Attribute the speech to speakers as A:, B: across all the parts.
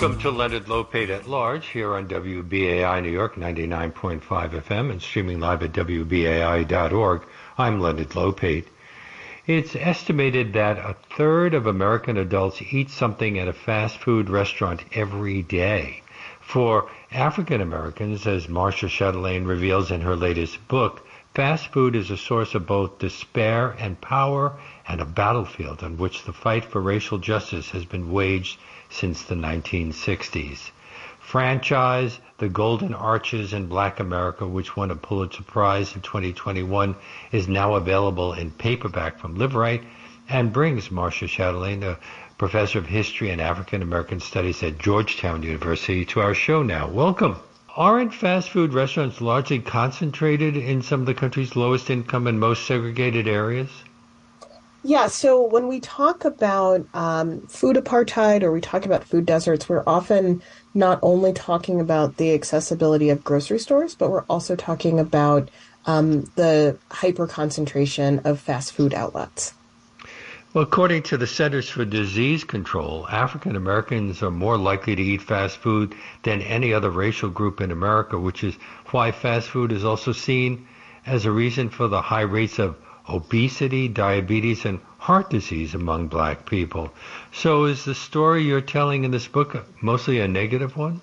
A: Welcome to Leonard Lopate at Large here on WBAI New York 99.5 FM and streaming live at WBAI.org. I'm Leonard Lopate. It's estimated that a third of American adults eat something at a fast food restaurant every day. For African Americans, as Marcia Chatelain reveals in her latest book, fast food is a source of both despair and power and a battlefield on which the fight for racial justice has been waged since the 1960s. Franchise, The Golden Arches in Black America, which won a Pulitzer Prize in 2021, is now available in paperback from Liveright and brings Marcia Chatelain, a professor of history and African American studies at Georgetown University, to our show now. Welcome. Aren't fast food restaurants largely concentrated in some of the country's lowest income and most segregated areas?
B: Yeah, so when we talk about um, food apartheid or we talk about food deserts, we're often not only talking about the accessibility of grocery stores, but we're also talking about um, the hyper concentration of fast food outlets.
A: Well, according to the Centers for Disease Control, African Americans are more likely to eat fast food than any other racial group in America, which is why fast food is also seen as a reason for the high rates of obesity, diabetes, and heart disease among black people. So is the story you're telling in this book mostly a negative one?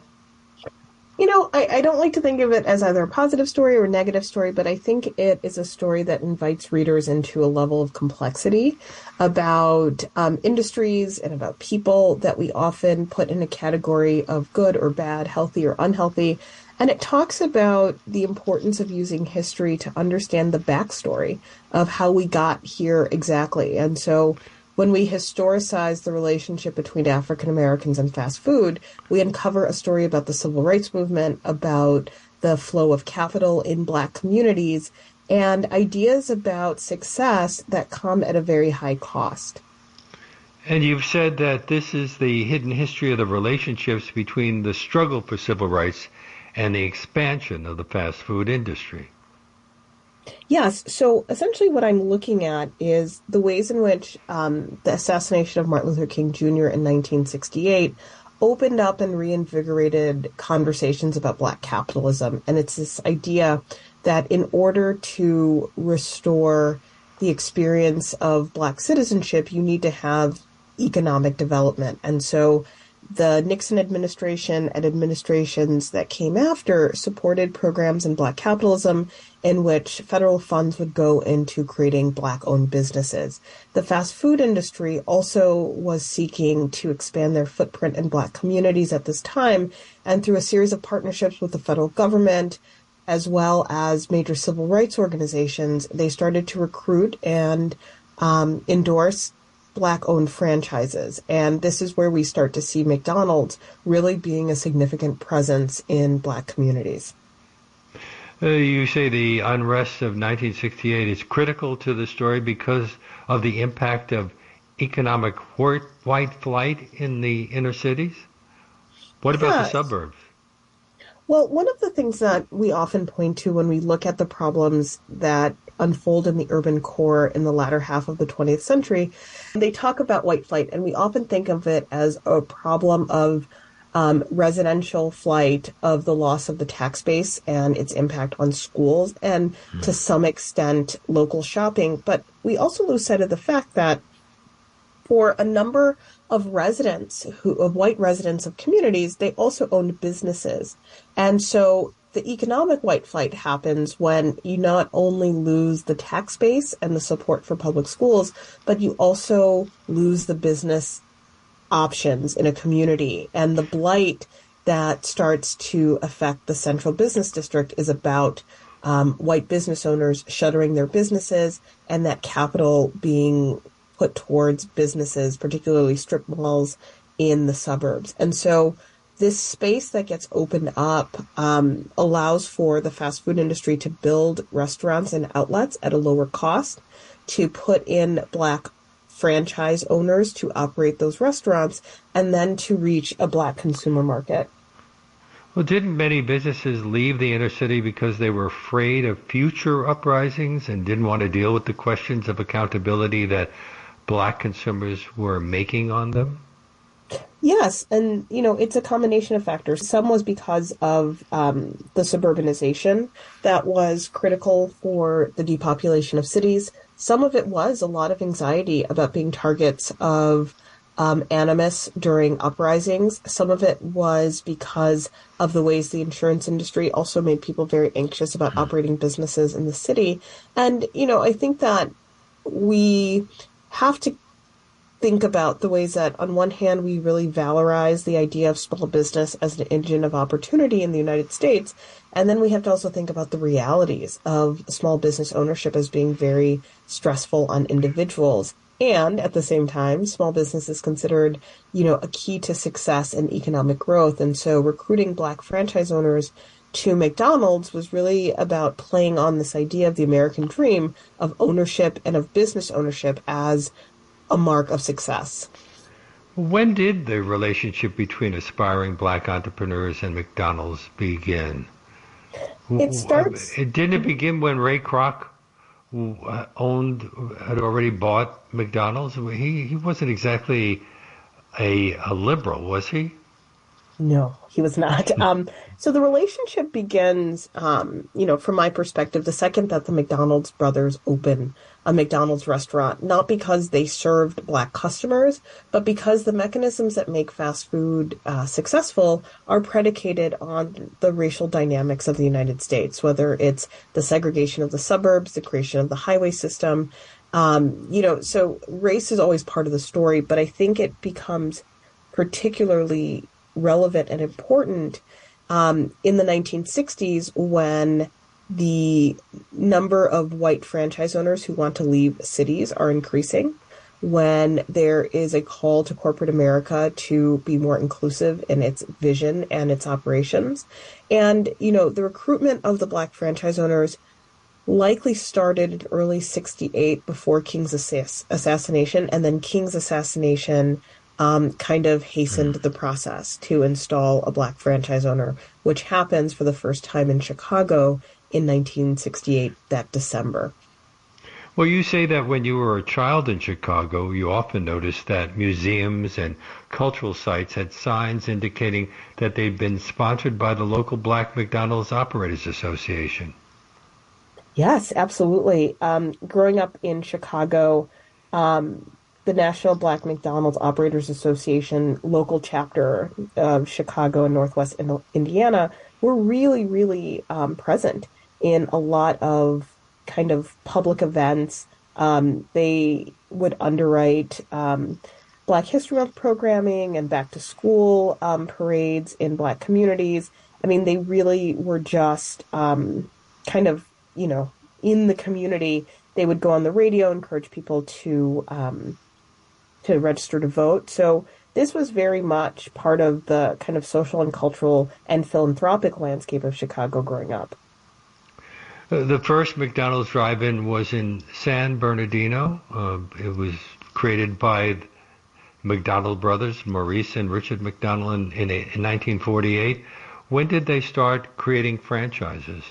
B: You know, I, I, don't like to think of it as either a positive story or a negative story, but I think it is a story that invites readers into a level of complexity about um, industries and about people that we often put in a category of good or bad, healthy or unhealthy. And it talks about the importance of using history to understand the backstory of how we got here exactly. And so when we historicize the relationship between African Americans and fast food, we uncover a story about the civil rights movement, about the flow of capital in black communities, and ideas about success that come at a very high cost.
A: And you've said that this is the hidden history of the relationships between the struggle for civil rights and the expansion of the fast food industry.
B: Yes. So essentially, what I'm looking at is the ways in which um, the assassination of Martin Luther King Jr. in 1968 opened up and reinvigorated conversations about black capitalism. And it's this idea that in order to restore the experience of black citizenship, you need to have economic development. And so the Nixon administration and administrations that came after supported programs in black capitalism in which federal funds would go into creating black owned businesses. The fast food industry also was seeking to expand their footprint in black communities at this time, and through a series of partnerships with the federal government, as well as major civil rights organizations, they started to recruit and um, endorse black owned franchises. And this is where we start to see McDonald's really being a significant presence in black communities.
A: Uh, you say the unrest of 1968 is critical to the story because of the impact of economic white flight in the inner cities? What about the suburbs?
B: Well, one of the things that we often point to when we look at the problems that unfold in the urban core in the latter half of the 20th century, they talk about white flight, and we often think of it as a problem of um, residential flight of the loss of the tax base and its impact on schools, and mm. to some extent, local shopping. But we also lose sight of the fact that for a number of residents who of white residents of communities, they also owned businesses. And so the economic white flight happens when you not only lose the tax base and the support for public schools, but you also lose the business options in a community. And the blight that starts to affect the central business district is about um, white business owners shuttering their businesses and that capital being put towards businesses, particularly strip malls in the suburbs. And so this space that gets opened up um, allows for the fast food industry to build restaurants and outlets at a lower cost, to put in black franchise owners to operate those restaurants, and then to reach a black consumer market.
A: Well, didn't many businesses leave the inner city because they were afraid of future uprisings and didn't want to deal with the questions of accountability that black consumers were making on them?
B: Yes, and you know it's a combination of factors. Some was because of um, the suburbanization that was critical for the depopulation of cities. Some of it was a lot of anxiety about being targets of um, animus during uprisings. Some of it was because of the ways the insurance industry also made people very anxious about mm-hmm. operating businesses in the city. And you know, I think that we have to think about the ways that, on one hand, we really valorize the idea of small business as an engine of opportunity in the United States. And then we have to also think about the realities of small business ownership as being very stressful on individuals. And at the same time, small business is considered, you know, a key to success and economic growth. And so recruiting black franchise owners to McDonald's was really about playing on this idea of the American dream of ownership and of business ownership as a mark of success.
A: When did the relationship between aspiring black entrepreneurs and McDonald's begin?
B: It starts.
A: Uh, didn't it begin when Ray Kroc uh, owned, had already bought McDonald's? He he wasn't exactly a, a liberal, was he?
B: No, he was not. Um, so the relationship begins, um, you know, from my perspective, the second that the McDonald's brothers open a McDonald's restaurant, not because they served black customers, but because the mechanisms that make fast food uh, successful are predicated on the racial dynamics of the United States, whether it's the segregation of the suburbs, the creation of the highway system. Um, you know, so race is always part of the story, but I think it becomes particularly relevant and important um, in the 1960s when the number of white franchise owners who want to leave cities are increasing when there is a call to corporate America to be more inclusive in its vision and its operations. And, you know, the recruitment of the black franchise owners likely started in early 68 before King's assass- assassination, and then King's assassination um, kind of hastened the process to install a black franchise owner, which happens for the first time in Chicago in 1968, that December.
A: Well, you say that when you were a child in Chicago, you often noticed that museums and cultural sites had signs indicating that they'd been sponsored by the local Black McDonald's Operators Association.
B: Yes, absolutely. Um, growing up in Chicago, um, the National Black McDonald's Operators Association local chapter of Chicago and Northwest Indiana were really, really um, present in a lot of kind of public events. Um, they would underwrite um, Black History Month programming and back to school um, parades in Black communities. I mean, they really were just um, kind of, you know, in the community. They would go on the radio, encourage people to um, to register to vote. So this was very much part of the kind of social and cultural and philanthropic landscape of Chicago growing up.
A: Uh, the first McDonald's drive-in was in San Bernardino. Uh, it was created by McDonald brothers, Maurice and Richard McDonald, in, in, in 1948. When did they start creating franchises?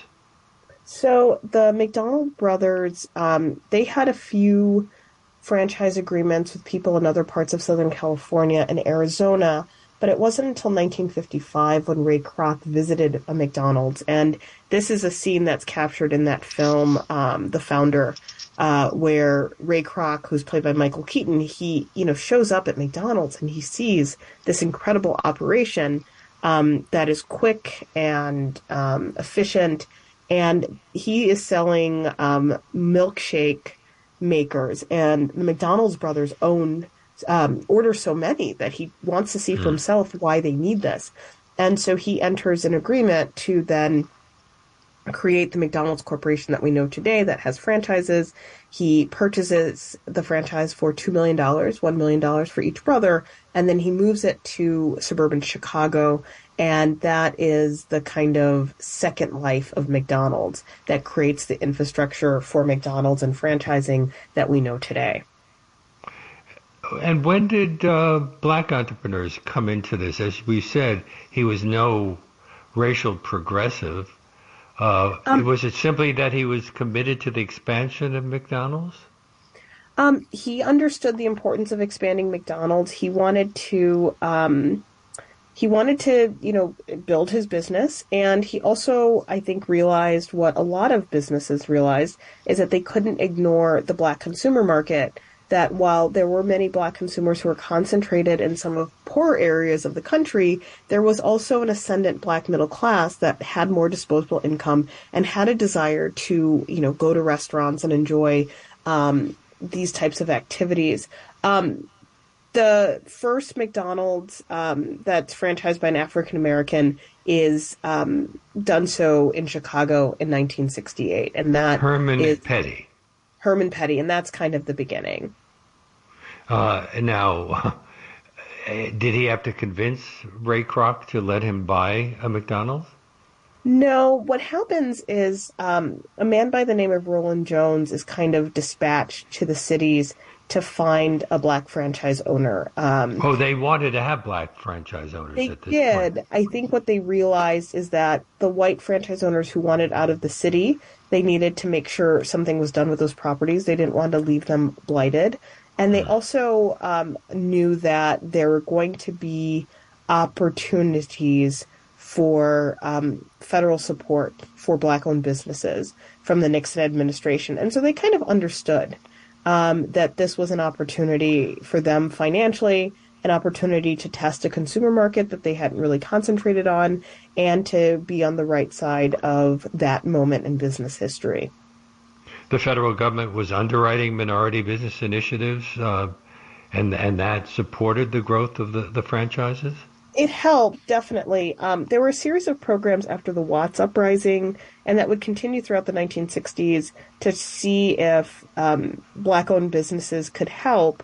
B: So the McDonald brothers, um, they had a few franchise agreements with people in other parts of Southern California and Arizona but it wasn't until 1955 when Ray Kroc visited a McDonald's. And this is a scene that's captured in that film, um, The Founder, uh, where Ray Kroc, who's played by Michael Keaton, he, you know, shows up at McDonald's and he sees this incredible operation um, that is quick and um, efficient. And he is selling um, milkshake makers. And the McDonald's brothers own um, order so many that he wants to see for hmm. himself why they need this. And so he enters an agreement to then create the McDonald's Corporation that we know today that has franchises. He purchases the franchise for $2 million, $1 million for each brother, and then he moves it to suburban Chicago. And that is the kind of second life of McDonald's that creates the infrastructure for McDonald's and franchising that we know today.
A: And when did uh, black entrepreneurs come into this? As we said, he was no racial progressive. Uh, um, was it simply that he was committed to the expansion of McDonald's?
B: Um, he understood the importance of expanding McDonald's. He wanted to um, he wanted to, you know, build his business. And he also, I think, realized what a lot of businesses realized is that they couldn't ignore the black consumer market. That while there were many black consumers who were concentrated in some of poorer areas of the country, there was also an ascendant black middle class that had more disposable income and had a desire to, you know, go to restaurants and enjoy um, these types of activities. Um, the first McDonald's um, that's franchised by an African American is um, done so in Chicago in 1968, and that
A: Herman
B: is
A: Petty.
B: Herman Petty, and that's kind of the beginning.
A: Uh, now, did he have to convince Ray Kroc to let him buy a McDonald's?
B: No, what happens is um, a man by the name of Roland Jones is kind of dispatched to the cities to find a black franchise owner. Um,
A: oh, they wanted to have black franchise owners.
B: They
A: did.
B: Point. I think what they realized is that the white franchise owners who wanted out of the city, they needed to make sure something was done with those properties. They didn't want to leave them blighted, and they hmm. also um, knew that there were going to be opportunities for um, federal support for black-owned businesses from the Nixon administration, and so they kind of understood um, that this was an opportunity for them financially, an opportunity to test a consumer market that they hadn't really concentrated on, and to be on the right side of that moment in business history.
A: The federal government was underwriting minority business initiatives, uh, and and that supported the growth of the, the franchises.
B: It helped, definitely. Um, there were a series of programs after the Watts uprising, and that would continue throughout the 1960s to see if um, black owned businesses could help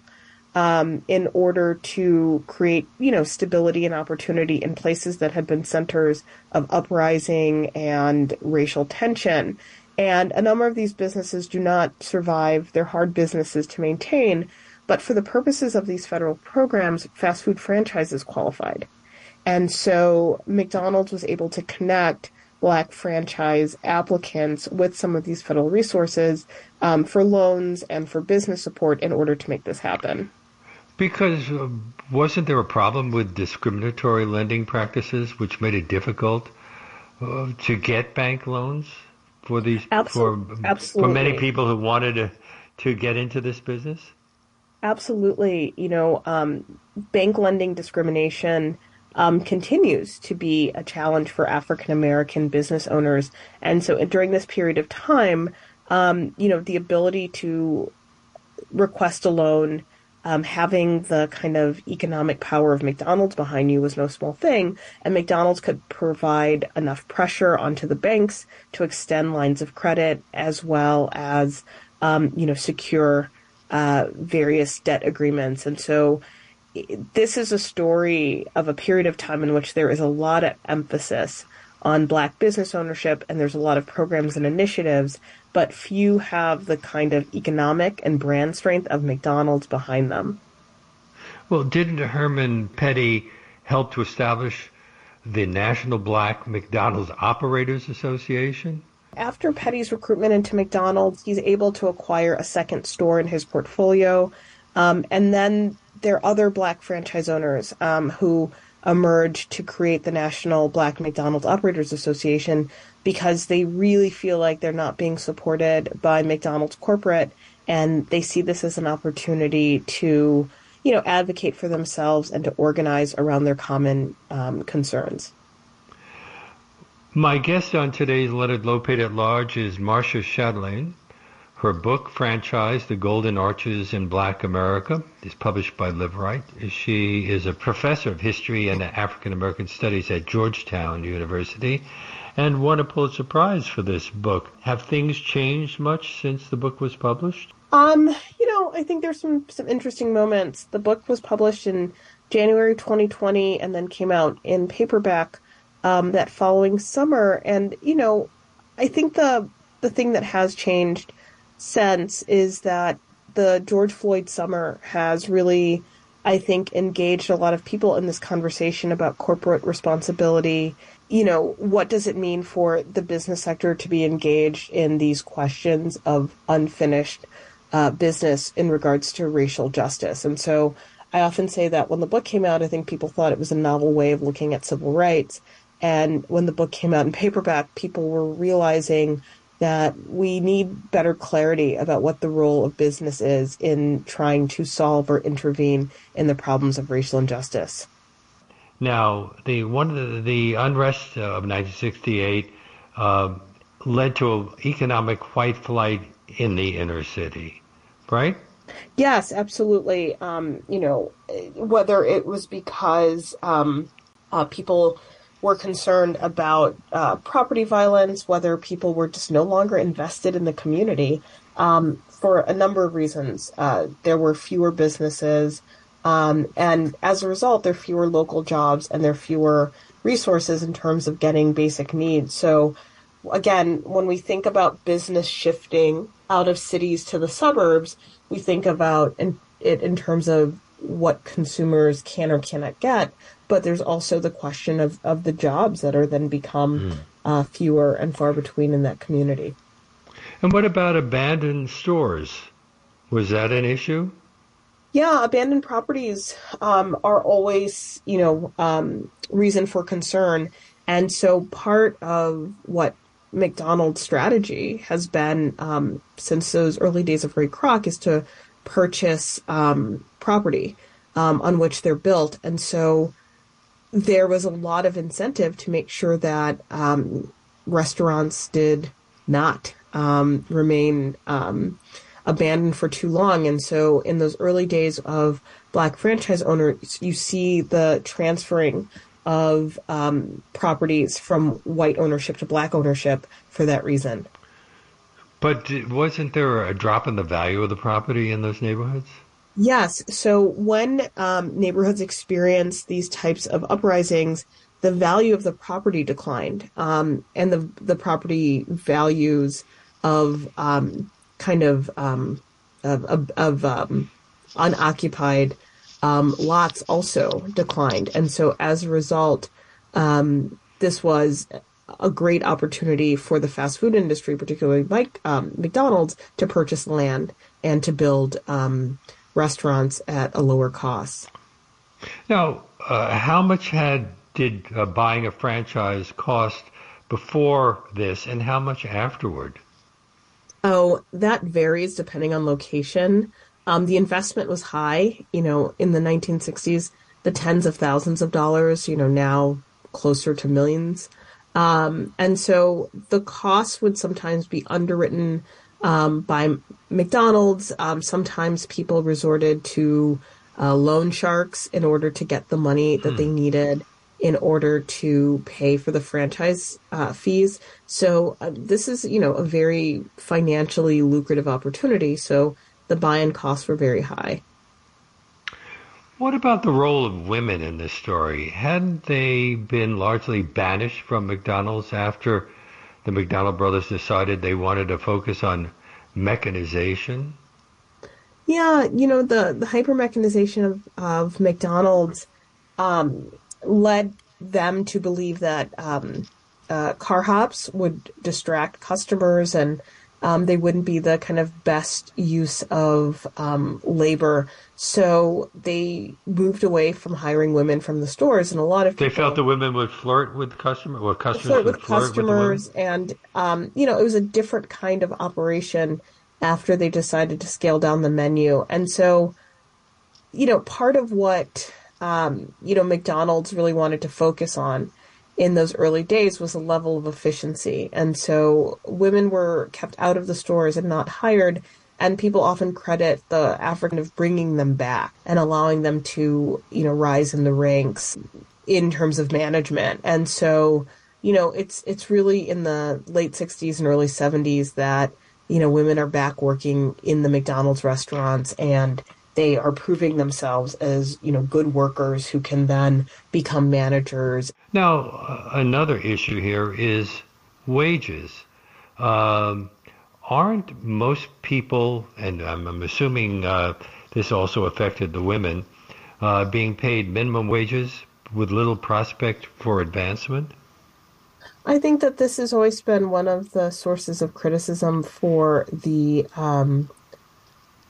B: um, in order to create, you know, stability and opportunity in places that had been centers of uprising and racial tension. And a number of these businesses do not survive. They're hard businesses to maintain. But for the purposes of these federal programs, fast food franchises qualified. And so McDonald's was able to connect black franchise applicants with some of these federal resources um, for loans and for business support in order to make this happen.
A: Because uh, wasn't there a problem with discriminatory lending practices, which made it difficult uh, to get bank loans for these
B: Absol-
A: for
B: Absolutely.
A: for many people who wanted to to get into this business?
B: Absolutely. You know, um, bank lending discrimination um, continues to be a challenge for African American business owners. And so during this period of time, um, you know, the ability to request a loan, um, having the kind of economic power of McDonald's behind you was no small thing. And McDonald's could provide enough pressure onto the banks to extend lines of credit as well as, um, you know, secure uh, various debt agreements. And so, this is a story of a period of time in which there is a lot of emphasis on black business ownership and there's a lot of programs and initiatives, but few have the kind of economic and brand strength of McDonald's behind them.
A: Well, didn't Herman Petty help to establish the National Black McDonald's Operators Association?
B: After Petty's recruitment into McDonald's, he's able to acquire a second store in his portfolio. Um, and then there are other black franchise owners um, who emerged to create the National Black McDonald's Operators Association because they really feel like they're not being supported by McDonald's corporate and they see this as an opportunity to, you know, advocate for themselves and to organize around their common um, concerns.
A: My guest on today's Leonard Lopate at Large is Marcia Chatelain. Her book, franchise, The Golden Arches in Black America, is published by Liveright. She is a professor of history and African American studies at Georgetown University and won a Pulitzer Prize for this book. Have things changed much since the book was published?
B: Um, you know, I think there's some, some interesting moments. The book was published in January 2020 and then came out in paperback um, that following summer. And, you know, I think the the thing that has changed sense is that the George Floyd summer has really, I think, engaged a lot of people in this conversation about corporate responsibility. You know, what does it mean for the business sector to be engaged in these questions of unfinished uh, business in regards to racial justice. And so I often say that when the book came out, I think people thought it was a novel way of looking at civil rights. And when the book came out in paperback, people were realizing that we need better clarity about what the role of business is in trying to solve or intervene in the problems of racial injustice.
A: Now, the one of the, the unrest of 1968 uh, led to an economic white flight in the inner city, right?
B: Yes, absolutely. Um, you know, whether it was because um, uh, people were concerned about uh, property violence, whether people were just no longer invested in the community um, for a number of reasons. Uh, there were fewer businesses, um, and as a result, there are fewer local jobs and there are fewer resources in terms of getting basic needs. So, again, when we think about business shifting out of cities to the suburbs, we think about in, it in terms of what consumers can or cannot get, but there's also the question of, of the jobs that are then become mm. uh, fewer and far between in that community.
A: And what about abandoned stores? Was that an issue?
B: Yeah, abandoned properties um, are always, you know, um, reason for concern. And so part of what McDonald's strategy has been um, since those early days of Ray Kroc is to purchase um, property um, on which they're built, and so there was a lot of incentive to make sure that um, restaurants did not um, remain um, abandoned for too long. And so, in those early days of black franchise owners, you see the transferring of um, properties from white ownership to black ownership for that reason.
A: But wasn't there a drop in the value of the property in those neighborhoods?
B: Yes. So when um, neighborhoods experience these types of uprisings, the value of the property declined, um, and the the property values of um, kind of um, of, of, of um, unoccupied um, lots also declined. And so as a result, um, this was a great opportunity for the fast food industry, particularly like um, McDonald's, to purchase land and to build um, restaurants at a lower cost.
A: Now, uh, how much had did uh, buying a franchise cost before this, and how much afterward?
B: Oh, that varies depending on location. Um, the investment was high, you know, in the 1960s, the tens of thousands of dollars, you know, now closer to millions. Um, and so the costs would sometimes be underwritten um, by McDonald's. Um, sometimes people resorted to uh, loan sharks in order to get the money that hmm. they needed in order to pay for the franchise uh, fees. So uh, this is, you know, a very financially lucrative opportunity. So the buy-in costs were very high.
A: What about the role of women in this story? Hadn't they been largely banished from McDonald's after the McDonald brothers decided they wanted to focus on mechanization?
B: Yeah, you know, the, the hyper mechanization of, of McDonald's um, led them to believe that um, uh, car hops would distract customers and um, they wouldn't be the kind of best use of um, labor. So they moved away from hiring women from the stores, and a lot of
A: they felt the women would flirt with customers, or customers
B: flirt
A: with
B: flirt customers,
A: with
B: and um, you know it was a different kind of operation after they decided to scale down the menu, and so you know part of what um, you know McDonald's really wanted to focus on in those early days was a level of efficiency. And so women were kept out of the stores and not hired. And people often credit the African of bringing them back and allowing them to, you know, rise in the ranks in terms of management. And so, you know, it's it's really in the late 60s and early 70s that, you know, women are back working in the McDonald's restaurants and they are proving themselves as you know good workers who can then become managers.
A: Now, uh, another issue here is wages. Um, aren't most people, and I'm, I'm assuming uh, this also affected the women, uh, being paid minimum wages with little prospect for advancement?
B: I think that this has always been one of the sources of criticism for the um,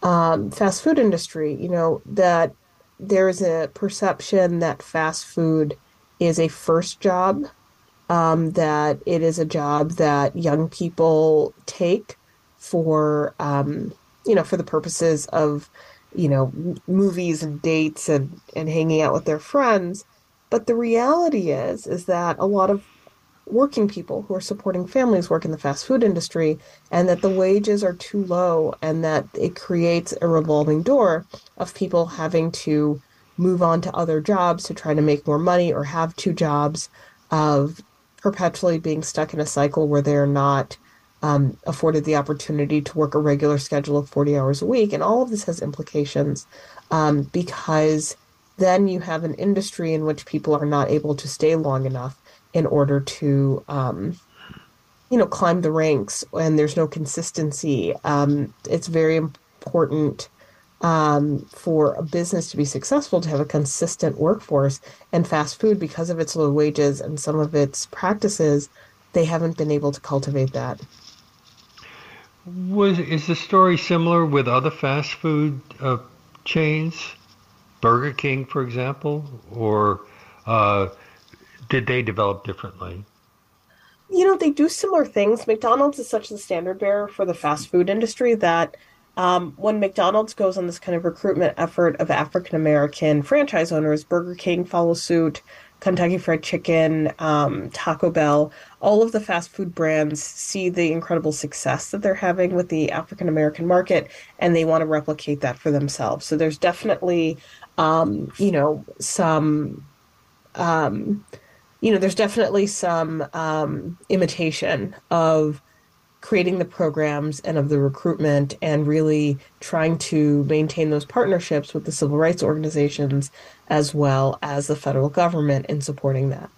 B: um, fast food industry. You know that there is a perception that fast food is a first job, um, that it is a job that young people take for um, you know for the purposes of you know movies and dates and and hanging out with their friends. But the reality is is that a lot of working people who are supporting families work in the fast food industry and that the wages are too low and that it creates a revolving door of people having to move on to other jobs to try to make more money or have two jobs of perpetually being stuck in a cycle where they're not um, afforded the opportunity to work a regular schedule of 40 hours a week. And all of this has implications um, because then you have an industry in which people are not able to stay long enough in order to um, you know climb the ranks and there's no consistency. Um, it's very important um, for a business to be successful to have a consistent workforce and fast food because of its low wages and some of its practices they haven't been able to cultivate that.
A: Was is the story similar with other fast food uh, chains? Burger king for example or uh, did they develop differently?
B: You know, they do similar things. McDonald's is such the standard bearer for the fast food industry that um, when McDonald's goes on this kind of recruitment effort of African American franchise owners, Burger King follows suit, Kentucky Fried Chicken, um, Taco Bell, all of the fast food brands see the incredible success that they're having with the African American market and they want to replicate that for themselves. So there's definitely, um, you know, some. Um, you know, there's definitely some um, imitation of creating the programs and of the recruitment and really trying to maintain those partnerships with the civil rights organizations as well as the federal government in supporting that.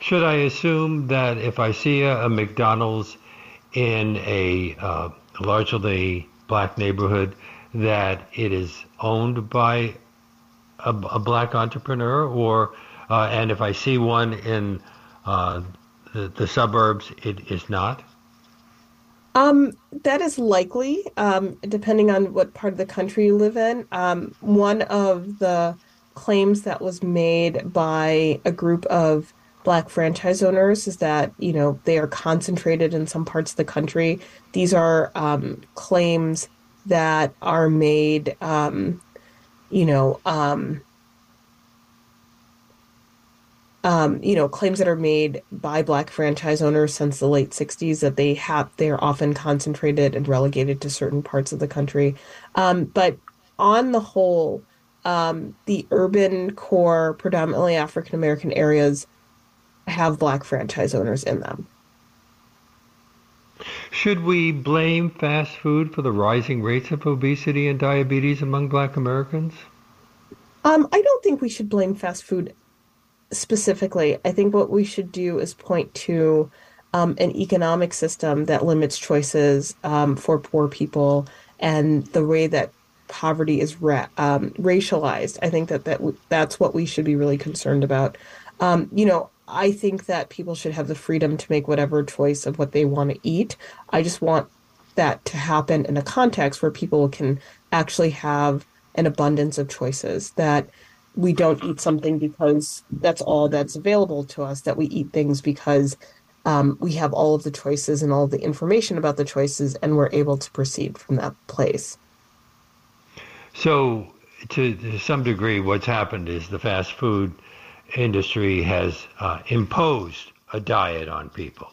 A: Should I assume that if I see a, a McDonald's in a uh, largely black neighborhood, that it is owned by a, a black entrepreneur or uh, and if I see one in uh, the, the, suburbs, it is not?
B: Um, that is likely, um, depending on what part of the country you live in. Um, one of the claims that was made by a group of black franchise owners is that you know they are concentrated in some parts of the country. These are um, claims that are made, um, you know, um, um, you know, claims that are made by black franchise owners since the late 60s that they have they're often concentrated and relegated to certain parts of the country. Um, but on the whole, um, the urban core, predominantly African American areas have black franchise owners in them.
A: Should we blame fast food for the rising rates of obesity and diabetes among black Americans?
B: Um, I don't think we should blame fast food specifically, I think what we should do is point to um, an economic system that limits choices um, for poor people and the way that poverty is ra- um, racialized. I think that, that w- that's what we should be really concerned about. Um, you know, I think that people should have the freedom to make whatever choice of what they want to eat. I just want that to happen in a context where people can actually have an abundance of choices that we don't eat something because that's all that's available to us, that we eat things because um, we have all of the choices and all of the information about the choices and we're able to proceed from that place.
A: So, to, to some degree, what's happened is the fast food industry has uh, imposed a diet on people.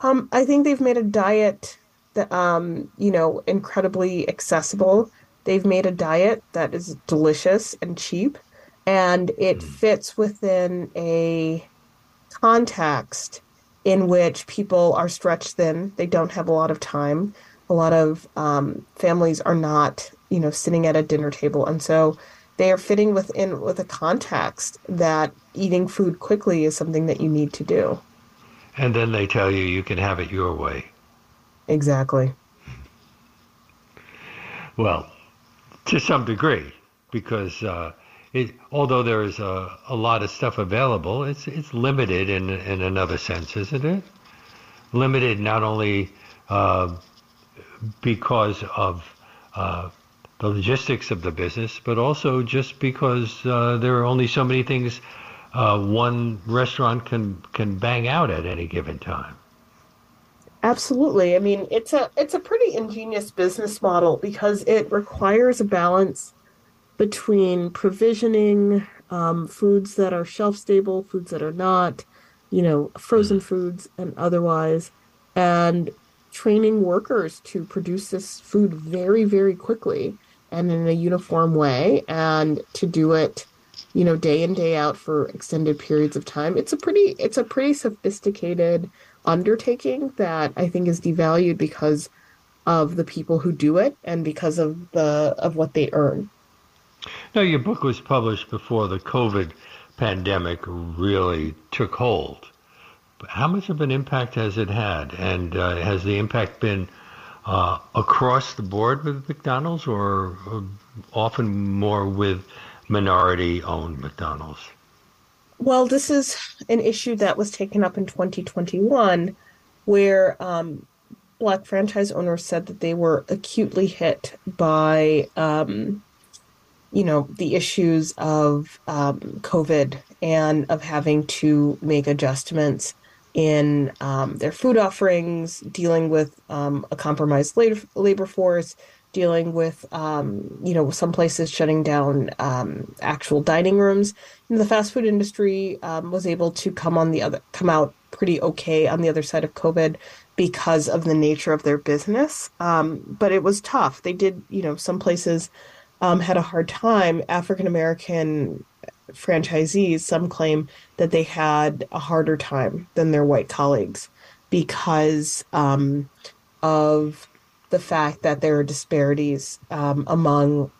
B: Um, I think they've made a diet that, um, you know, incredibly accessible They've made a diet that is delicious and cheap, and it mm. fits within a context in which people are stretched thin. They don't have a lot of time. A lot of um, families are not, you know, sitting at a dinner table, and so they are fitting within with a context that eating food quickly is something that you need to do.
A: And then they tell you you can have it your way.
B: Exactly.
A: Well, to some degree, because uh, it, although there is a, a lot of stuff available, it's it's limited in in another sense, isn't it? Limited not only uh, because of uh, the logistics of the business, but also just because uh, there are only so many things uh, one restaurant can can bang out at any given time.
B: Absolutely. I mean, it's a it's a pretty ingenious business model because it requires a balance between provisioning um, foods that are shelf stable, foods that are not, you know, frozen mm. foods and otherwise, and training workers to produce this food very, very quickly and in a uniform way and to do it you know day in day out for extended periods of time it's a pretty it's a pretty sophisticated undertaking that i think is devalued because of the people who do it and because of the of what they earn.
A: Now your book was published before the covid pandemic really took hold. How much of an impact has it had? And uh, has the impact been uh, across the board with McDonald's or uh, often more with minority owned McDonald's?
B: Well, this is an issue that was taken up in 2021 where um, black franchise owners said that they were acutely hit by, um, you know, the issues of um, COVID and of having to make adjustments in um, their food offerings, dealing with um, a compromised labor, labor force, dealing with um, you know some places shutting down um, actual dining rooms. the fast food industry um, was able to come on the other come out pretty okay on the other side of COVID because of the nature of their business. Um, but it was tough. They did you know some places had a hard time. African American franchisees, some claim that they had a harder time than their white colleagues because um, of the fact that there are disparities um, among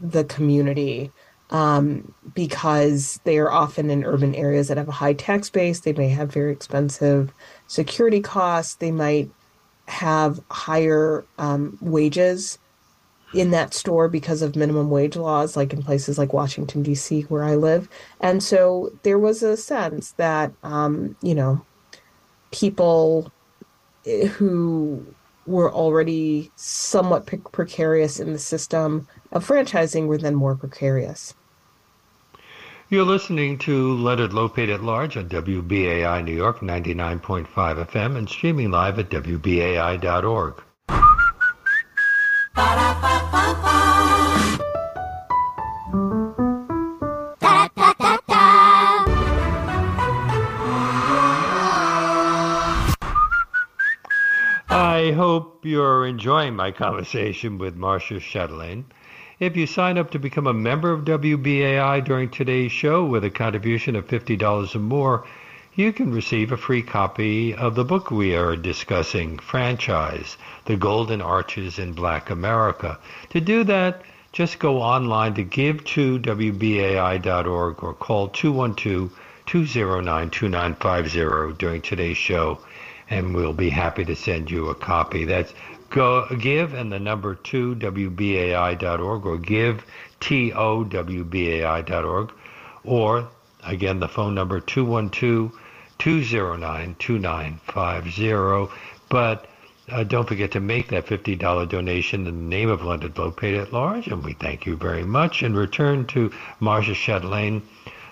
B: the community um, because they are often in urban areas that have a high tax base. They may have very expensive security costs. They might have higher um, wages in that store because of minimum wage laws, like in places like Washington, D.C., where I live. And so there was a sense that, um, you know, people who were already somewhat pre- precarious in the system of franchising were then more precarious.
A: You're listening to It Lopate at Large on WBAI New York 99.5 FM and streaming live at WBAI.org. enjoying my conversation with Marcia Chatelain. If you sign up to become a member of WBAI during today's show with a contribution of $50 or more, you can receive a free copy of the book we are discussing, Franchise, The Golden Arches in Black America. To do that, just go online to give to WBAI.org or call 212-209-2950 during today's show, and we'll be happy to send you a copy. That's go give and the number 2 WBAI.org or give T-O-W-B-A-I.org or again the phone number 212 209 2950. But uh, don't forget to make that $50 donation in the name of Let It Lopate at Large, and we thank you very much. And return to Marcia Chatelain,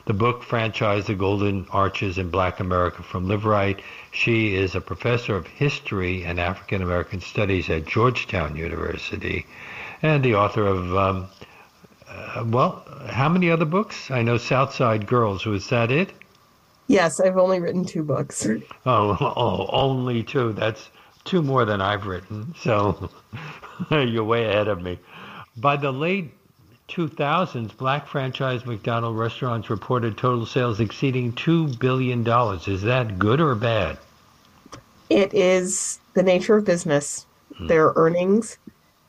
A: the book franchise, The Golden Arches in Black America from Liveright. She is a professor of history and African American studies at Georgetown University and the author of, um, uh, well, how many other books? I know Southside Girls. Was that it?
B: Yes, I've only written two books.
A: Oh, oh only two. That's two more than I've written. So you're way ahead of me. By the late 2000s, black franchise McDonald restaurants reported total sales exceeding $2 billion. Is that good or bad?
B: It is the nature of business. Hmm. Their earnings,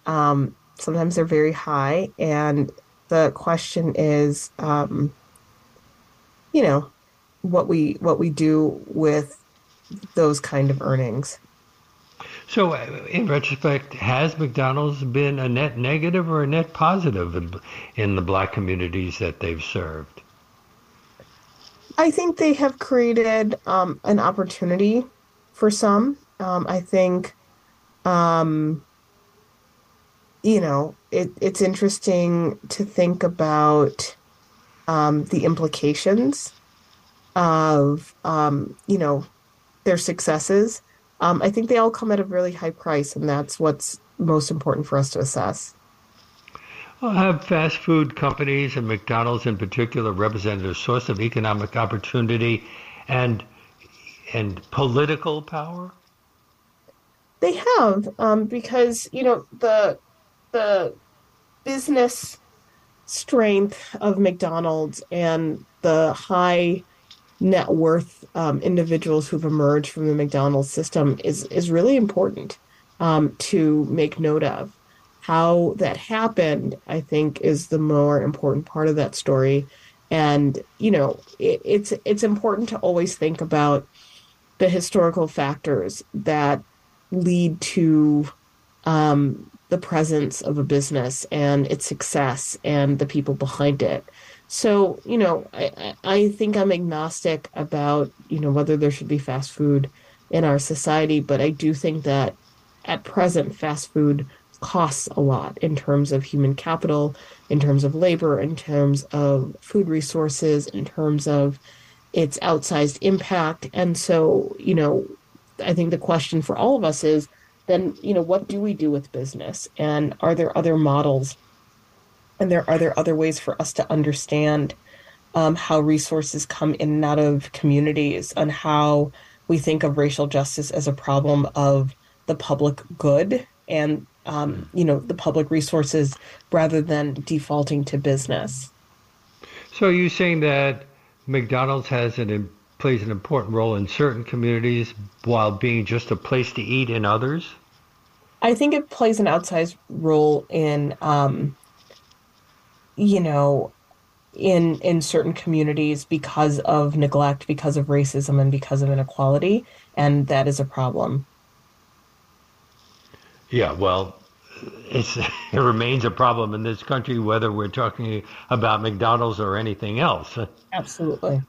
B: um, sometimes they're very high. And the question is, um, you know, what we what we do with those kind of earnings.
A: So, uh, in retrospect, has McDonald's been a net negative or a net positive in, the black communities that they've served?
B: I think they have created um, an opportunity for some. Um, I think um, you know, it, it's interesting to think about um, the implications of, um, you know, their successes. Um, I think they all come at a really high price, and that's what's most important for us to assess.
A: Well, have fast food companies and McDonald's in particular represented a source of economic opportunity and and political power?
B: They have, um, because you know the the business strength of McDonald's and the high net worth um, individuals who've emerged from the McDonald's system is is really important um, to make note of. How that happened, I think, is the more important part of that story. And you know, it, it's it's important to always think about the historical factors that lead to um, the presence of a business and its success and the people behind it. So, you know, I, I think I'm agnostic about, you know, whether there should be fast food in our society, but I do think that at present, fast food costs a lot in terms of human capital, in terms of labor, in terms of food resources, in terms of its outsized impact. And so, you know, I think the question for all of us is then, you know, what do we do with business? And are there other models? And there are there other ways for us to understand um, how resources come in and out of communities and how we think of racial justice as a problem of the public good and um, you know the public resources rather than defaulting to business.
A: So are you saying that McDonald's has an plays an important role in certain communities while being just a place to eat in others?
B: I think it plays an outsized role in, um, you know, in in certain communities because of neglect, because of racism, and because of inequality, and that is a problem.
A: Yeah, well, it remains a problem in this country, whether we're talking about McDonald's or anything else.
B: Absolutely.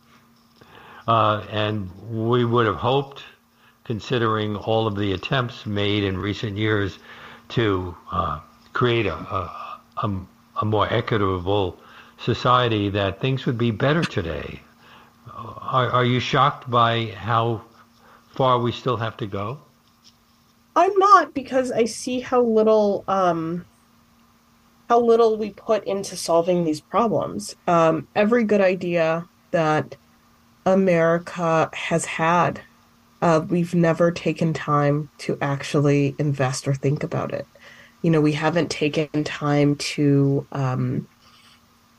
A: Uh, and we would have hoped, considering all of the attempts made in recent years to uh, create a, a, a, a, more equitable society, that things would be better today. Are, are you shocked by how far we still have to go?
B: I'm not because I see how little um, how little we put into solving these problems. Um, every good idea that America has had, uh, we've never taken time to actually invest or think about it. You know, we haven't taken time to, um,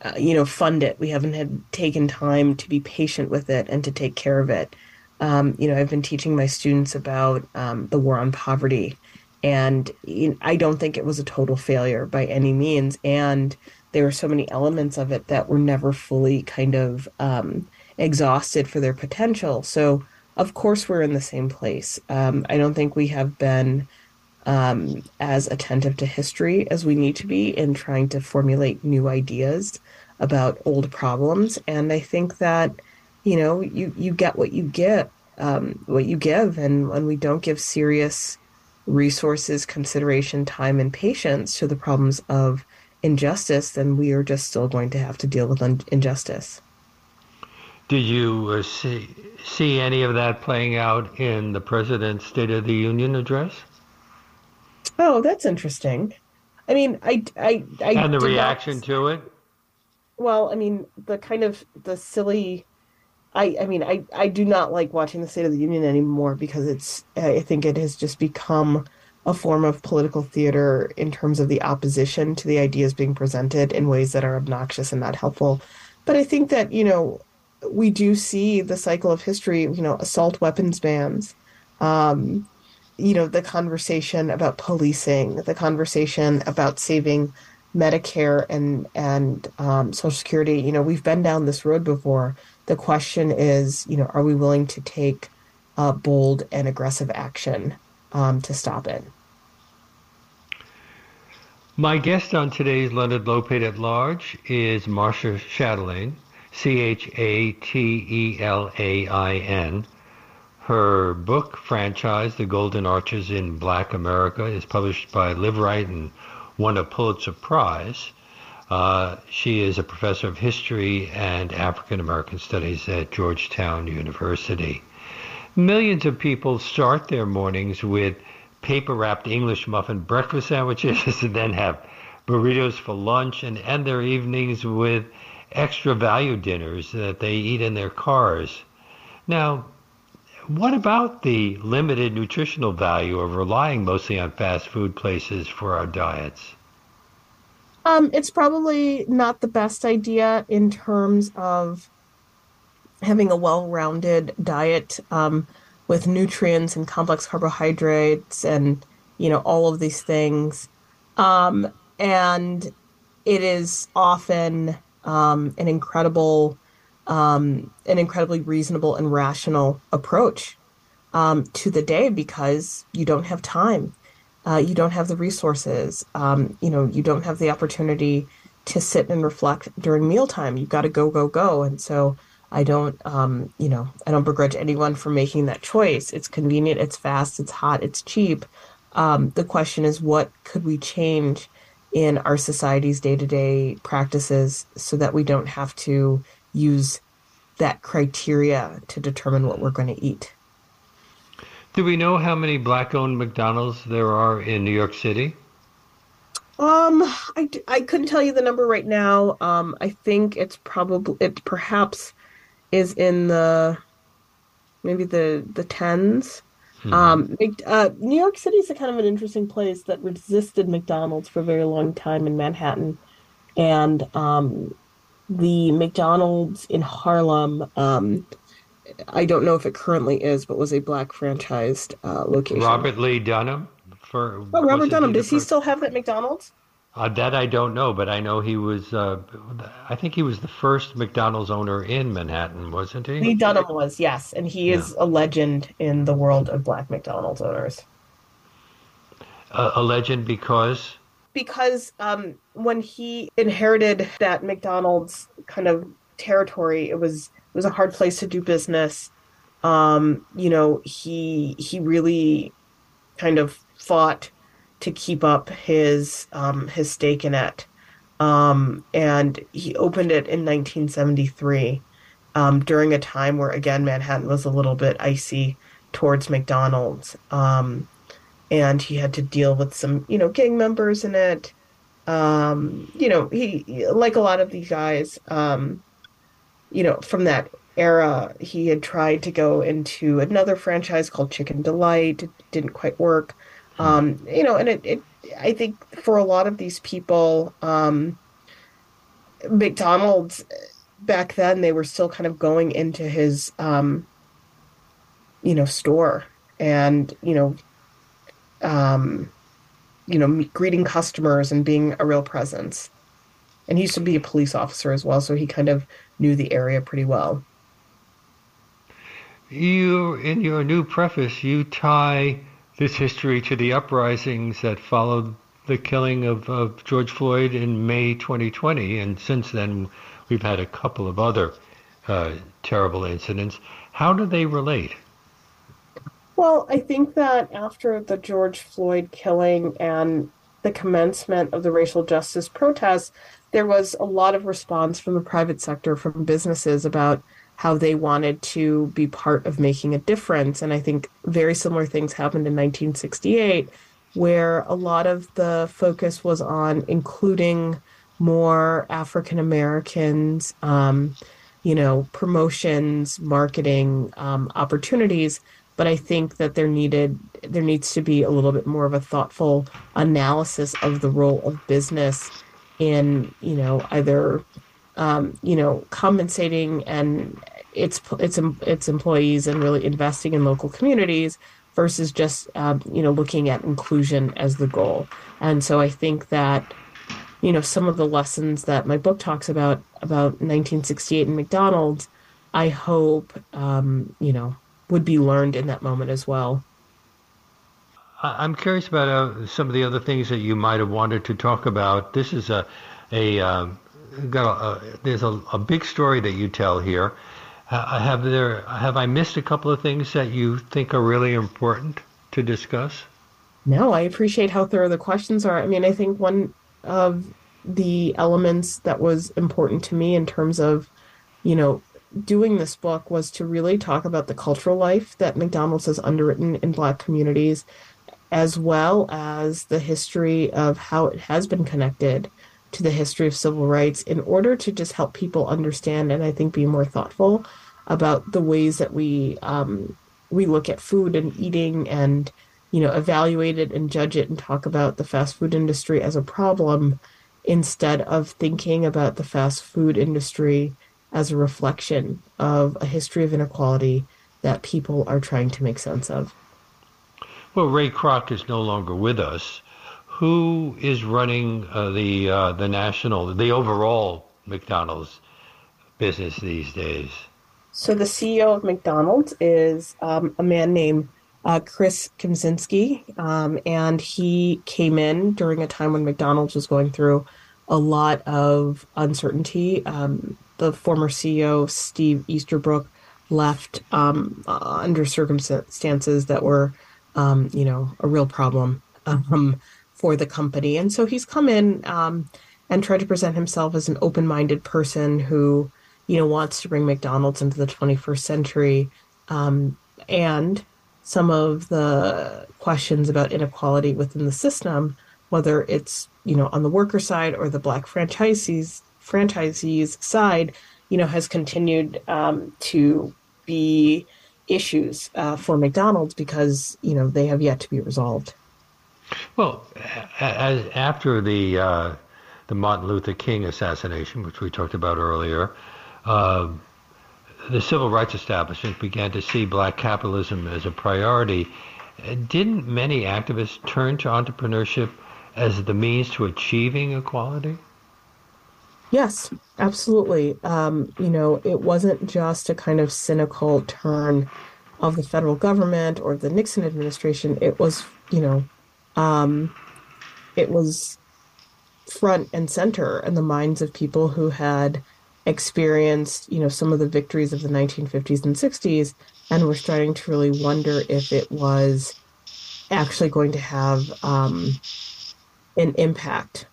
B: uh, you know, fund it. We haven't had taken time to be patient with it and to take care of it. Um, you know, I've been teaching my students about um, the war on poverty, and you know, I don't think it was a total failure by any means. And there were so many elements of it that were never fully kind of um, exhausted for their potential. So, of course, we're in the same place. Um, I don't think we have been um, as attentive to history as we need to be in trying to formulate new ideas about old problems. And I think that you know, you, you get what you get, um, what you give. And when we don't give serious resources, consideration, time, and patience to the problems of injustice, then we are just still going to have to deal with un- injustice.
A: Did you uh, see, see any of that playing out in the president's State of the Union address?
B: Oh, that's interesting. I mean, I, I, I
A: and the reaction not... to it.
B: Well, I mean, the kind of the silly I, I mean, I, I do not like watching the State of the Union anymore because it's, I think it has just become a form of political theater in terms of the opposition to the ideas being presented in ways that are obnoxious and not helpful. But I think that, you know, we do see the cycle of history, you know, assault weapons bans, um, you know, the conversation about policing, the conversation about saving Medicare and, and um, Social Security. You know, we've been down this road before the question is, you know, are we willing to take uh, bold and aggressive action um, to stop it?
A: My guest on today's Leonard Lopate at Large is Marcia Chatelain, C H A T E L A I N. Her book franchise, The Golden Arches in Black America, is published by Liveright and won a Pulitzer Prize. Uh, she is a professor of history and African American studies at Georgetown University. Millions of people start their mornings with paper wrapped English muffin breakfast sandwiches and then have burritos for lunch and end their evenings with extra value dinners that they eat in their cars. Now, what about the limited nutritional value of relying mostly on fast food places for our diets?
B: Um, it's probably not the best idea in terms of having a well-rounded diet um, with nutrients and complex carbohydrates and you know all of these things. Um, and it is often um, an incredible, um, an incredibly reasonable and rational approach um, to the day because you don't have time, uh, you don't have the resources, um, you know, you don't have the opportunity to sit and reflect during mealtime. You've got to go, go, go, and so. I don't, um, you know, I don't begrudge anyone for making that choice. It's convenient, it's fast, it's hot, it's cheap. Um, the question is, what could we change in our society's day to day practices so that we don't have to use that criteria to determine what we're going to eat.
A: Do we know how many black owned McDonald's there are in New York City?
B: Um, I, I couldn't tell you the number right now. Um, I think it's probably, it perhaps is in the, maybe the, the tens. Hmm. Um, uh, New York City is a kind of an interesting place that resisted McDonald's for a very long time in Manhattan, and um, the McDonald's in Harlem. Um, I don't know if it currently is, but was a black franchised uh, location.
A: Robert Lee Dunham. For
B: oh, Robert Dunham. Does he still have that McDonald's?
A: Uh, that I don't know, but I know he was. Uh, I think he was the first McDonald's owner in Manhattan, wasn't he?
B: Lee Dunham was, yes, and he is yeah. a legend in the world of Black McDonald's owners.
A: Uh, a legend because
B: because um, when he inherited that McDonald's kind of territory, it was it was a hard place to do business. Um, you know, he he really kind of fought to keep up his um, his stake in it. Um, and he opened it in 1973 um, during a time where again Manhattan was a little bit icy towards McDonald's, um, and he had to deal with some you know gang members in it. Um, you know he like a lot of these guys, um, you know from that era, he had tried to go into another franchise called Chicken Delight. It didn't quite work. Um, you know, and it, it, I think for a lot of these people, um, McDonald's back then they were still kind of going into his, um, you know, store and you know, um, you know, greeting customers and being a real presence. And he used to be a police officer as well, so he kind of knew the area pretty well.
A: You, in your new preface, you tie this history to the uprisings that followed the killing of, of George Floyd in May 2020, and since then we've had a couple of other uh, terrible incidents. How do they relate?
B: Well, I think that after the George Floyd killing and the commencement of the racial justice protests, there was a lot of response from the private sector, from businesses about how they wanted to be part of making a difference. And I think very similar things happened in 1968, where a lot of the focus was on including more African Americans, um, you know, promotions, marketing um, opportunities. But I think that there needed there needs to be a little bit more of a thoughtful analysis of the role of business in you know either um, you know, compensating and its its its employees and really investing in local communities versus just um, you know looking at inclusion as the goal. And so I think that you know some of the lessons that my book talks about about 1968 and McDonald's, I hope um, you know would be learned in that moment as well.
A: I'm curious about uh, some of the other things that you might have wanted to talk about. This is a a um, got a, there's a, a big story that you tell here. Uh, have there have I missed a couple of things that you think are really important to discuss?
B: No, I appreciate how thorough the questions are. I mean, I think one of the elements that was important to me in terms of, you know, doing this book was to really talk about the cultural life that McDonald's has underwritten in Black communities, as well as the history of how it has been connected to the history of civil rights in order to just help people understand and I think be more thoughtful about the ways that we um, we look at food and eating and you know evaluate it and judge it and talk about the fast food industry as a problem instead of thinking about the fast food industry as a reflection of a history of inequality that people are trying to make sense of.
A: Well, Ray Kroc is no longer with us. Who is running uh, the uh, the national, the overall McDonald's business these days?
B: So the CEO of McDonald's is um, a man named uh, Chris Kempczinski, um, and he came in during a time when McDonald's was going through a lot of uncertainty. Um, the former CEO, Steve Easterbrook, left um, uh, under circumstances that were, um, you know, a real problem um, for the company. And so he's come in um, and tried to present himself as an open minded person who, you know, wants to bring McDonald's into the 21st century. Um, and some of the questions about inequality within the system, whether it's you know on the worker side or the black franchisees franchisees side, you know, has continued um, to be issues uh, for McDonald's because you know they have yet to be resolved.
A: Well, as, after the uh, the Martin Luther King assassination, which we talked about earlier, uh, the civil rights establishment began to see black capitalism as a priority. Didn't many activists turn to entrepreneurship as the means to achieving equality?
B: Yes, absolutely. Um, you know, it wasn't just a kind of cynical turn of the federal government or the Nixon administration. It was, you know, um, it was front and center in the minds of people who had experienced, you know, some of the victories of the 1950s and 60s and were starting to really wonder if it was actually going to have um, an impact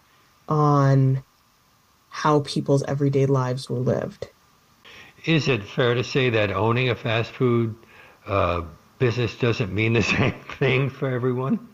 B: on how people's everyday lives were lived.
A: Is it fair to say that owning a fast food uh, business doesn't mean the same thing for everyone?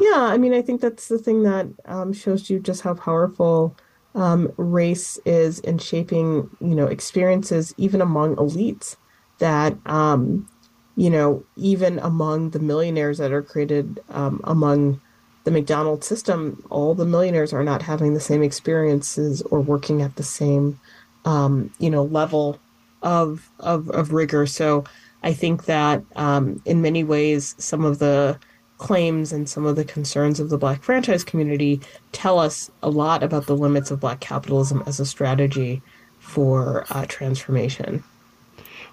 B: Yeah, I mean, I think that's the thing that um, shows you just how powerful um, race is in shaping, you know, experiences even among elites. That, um, you know, even among the millionaires that are created um, among the McDonald's system, all the millionaires are not having the same experiences or working at the same, um, you know, level of, of of rigor. So I think that um, in many ways, some of the claims and some of the concerns of the black franchise community tell us a lot about the limits of black capitalism as a strategy for uh, transformation.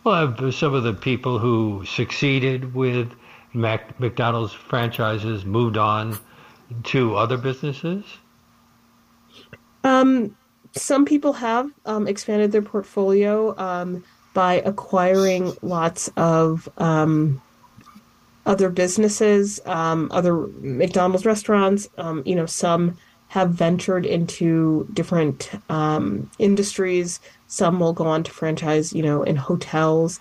A: Well, some of the people who succeeded with Mac- McDonald's franchises moved on to other businesses?
B: Um, some people have um, expanded their portfolio um, by acquiring lots of um, other businesses, um, other McDonald's restaurants. Um, you know, some have ventured into different industries. Some will go on to franchise, you know, in hotels.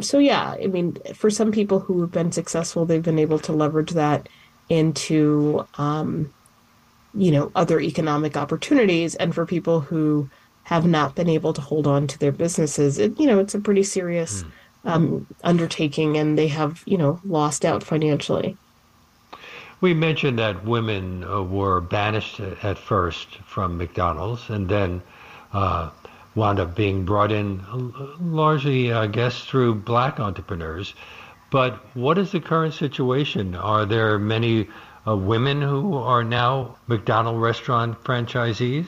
B: So yeah, I mean, for some people who have been successful, they've been able to leverage that into, um, you know, other economic opportunities. And for people who have not been able to hold on to their businesses, it, you know, it's a pretty serious. Mm um, undertaking and they have, you know, lost out financially.
A: We mentioned that women uh, were banished at first from McDonald's and then uh, wound up being brought in uh, largely, I guess, through black entrepreneurs. But what is the current situation? Are there many uh, women who are now McDonald restaurant franchisees?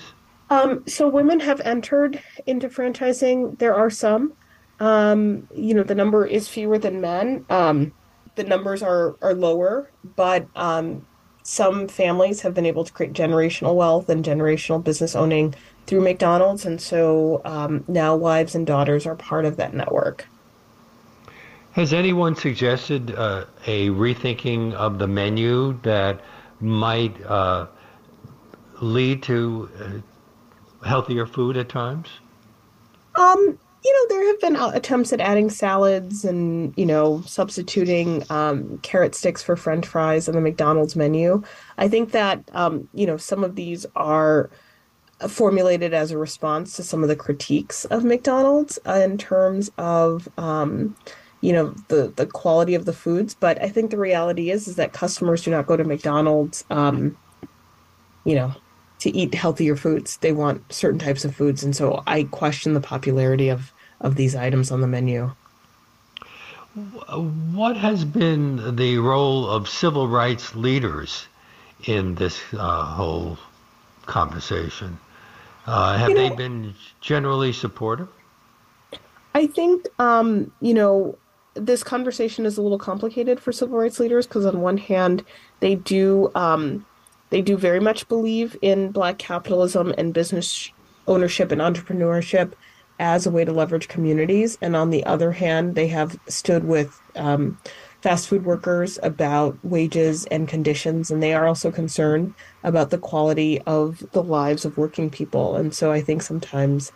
B: Um, so women have entered into franchising. There are some. Um, you know, the number is fewer than men. Um, the numbers are are lower, but um, some families have been able to create generational wealth and generational business owning through McDonald's, and so um, now wives and daughters are part of that network.
A: Has anyone suggested uh, a rethinking of the menu that might uh, lead to uh, healthier food at times?
B: Um, you know, there have been attempts at adding salads and, you know, substituting um, carrot sticks for french fries on the McDonald's menu. I think that, um, you know, some of these are formulated as a response to some of the critiques of McDonald's uh, in terms of, um, you know the the quality of the foods. But i think the reality is is that customers do not go to mcdonald's um, you know to eat healthier foods. They want certain types of foods. And so i question the popularity of of these items on the menu.
A: What has been the role of civil rights leaders in this uh, whole conversation? Uh, have you know, they been generally supportive?
B: I think, um, you know, this conversation is a little complicated for civil rights leaders because on one hand they do um, they do very much believe in black capitalism and business ownership and entrepreneurship as a way to leverage communities. And on the other hand they have stood with um, fast food workers about wages and conditions and they are also concerned about the quality of the lives of working people. And so i think sometimes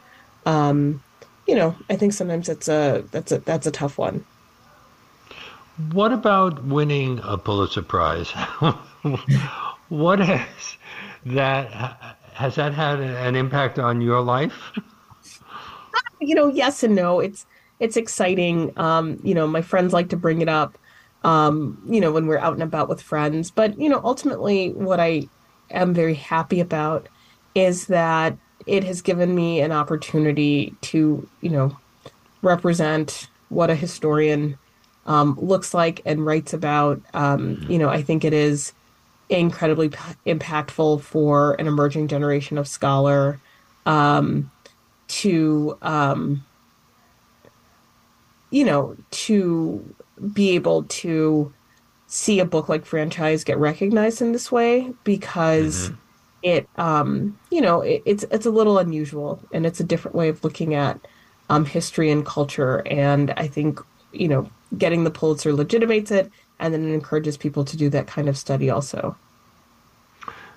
B: um, you know i think sometimes that's a that's a that's a tough one
A: what about winning a Pulitzer Prize? what has that has that had an impact on your life?
B: You know, yes and no. It's it's exciting. Um, you know, my friends like to bring it up. Um, you know, when we're out and about with friends. But you know, ultimately, what I am very happy about is that it has given me an opportunity to, you know, represent what a historian um, looks like and writes about. Um, you know, I think it is incredibly p- impactful for an emerging generation of scholar um, to, um, you know, to be able to see a book like franchise get recognized in this way because mm-hmm. it, um, you know, it, it's it's a little unusual and it's a different way of looking at um, history and culture. And I think you know getting the Pulitzer legitimates it, and then it encourages people to do that kind of study also.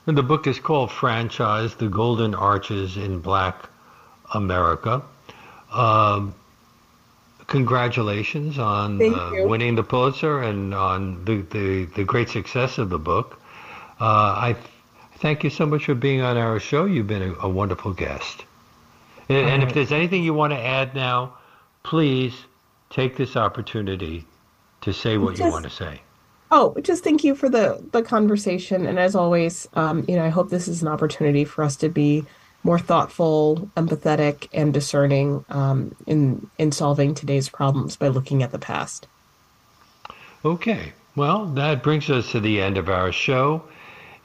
A: And the book is called Franchise The Golden Arches in Black America. Um, congratulations on uh, winning the Pulitzer and on the, the, the, great success of the book. Uh, I th- thank you so much for being on our show. You've been a, a wonderful guest. And, and if there's anything you want to add now, please take this opportunity to say what just, you want to say.
B: Oh, just thank you for the the conversation, and as always, um, you know, I hope this is an opportunity for us to be more thoughtful, empathetic, and discerning um, in in solving today's problems by looking at the past.
A: Okay, well, that brings us to the end of our show.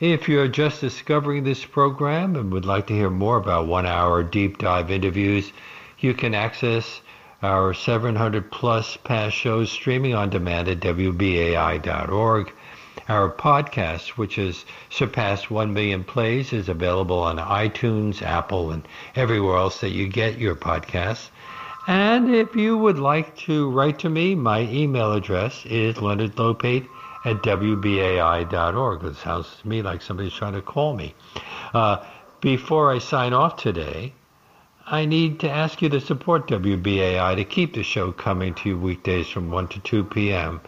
A: If you're just discovering this program and would like to hear more about one hour deep dive interviews, you can access our 700 plus past shows streaming on demand at WBAI.org. Our podcast, which has surpassed 1 million plays, is available on iTunes, Apple, and everywhere else that you get your podcasts. And if you would like to write to me, my email address is leonardlopate at WBAI.org. It sounds to me like somebody's trying to call me. Uh, before I sign off today, I need to ask you to support WBAI to keep the show coming to you weekdays from 1 to 2 p.m.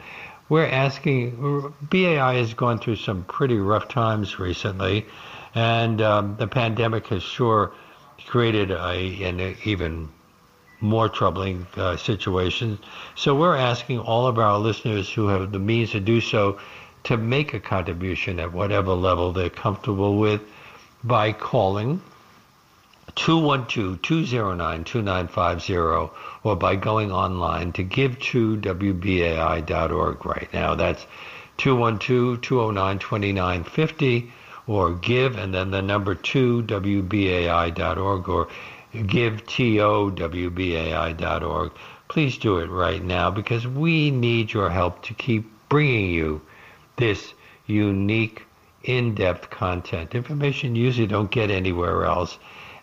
A: We're asking, BAI has gone through some pretty rough times recently, and um, the pandemic has sure created a, an even more troubling uh, situation. So we're asking all of our listeners who have the means to do so to make a contribution at whatever level they're comfortable with by calling 212-209-2950 or by going online to give to WBAI.org right now. That's 212-209-2950 or give and then the number 2 WBAI.org or give to WBAI.org. Please do it right now because we need your help to keep bringing you this unique in-depth content information you usually don't get anywhere else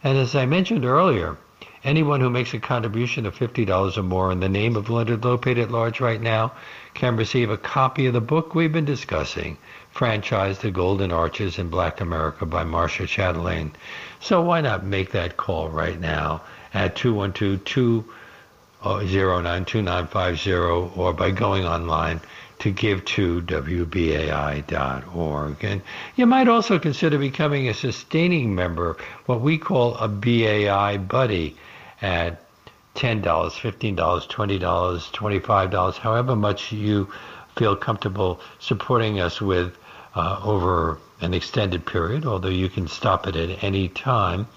A: and as I mentioned earlier, Anyone who makes a contribution of $50 or more in the name of Leonard Lopate at large right now can receive a copy of the book we've been discussing, Franchise the Golden Arches in Black America by Marcia Chatelain. So why not make that call right now at 212-209-2950 uh, or by going online to give to WBAI.org. And you might also consider becoming a sustaining member, what we call a BAI buddy at $10, $15, $20, $25, however much you feel comfortable supporting us with uh, over an extended period, although you can stop it at any time.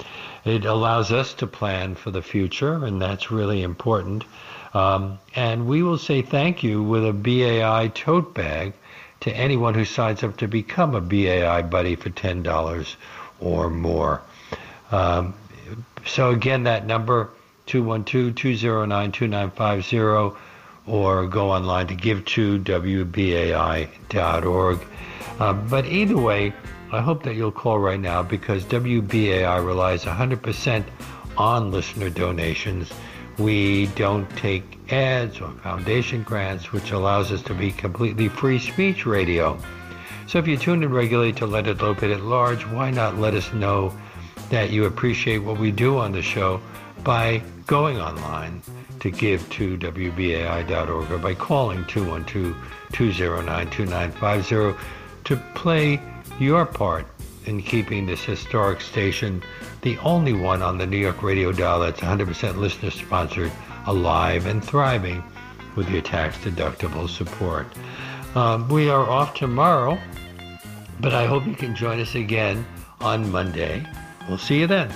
A: It allows us to plan for the future, and that's really important. Um, and we will say thank you with a BAI tote bag to anyone who signs up to become a BAI buddy for $10 or more. Um, so again, that number 212-209-2950 or go online to give to WBAI.org. Uh, but either way, I hope that you'll call right now because WBAI relies 100% on listener donations. We don't take ads or foundation grants, which allows us to be completely free speech radio. So if you tune in regularly to Leonard Lopate at Large, why not let us know that you appreciate what we do on the show by going online to give to WBAI.org or by calling 212-209-2950 to play your part in keeping this historic station, the only one on the New York radio dial that's 100% listener sponsored, alive and thriving with your tax deductible support. Um, we are off tomorrow, but I hope you can join us again on Monday. We'll see you then.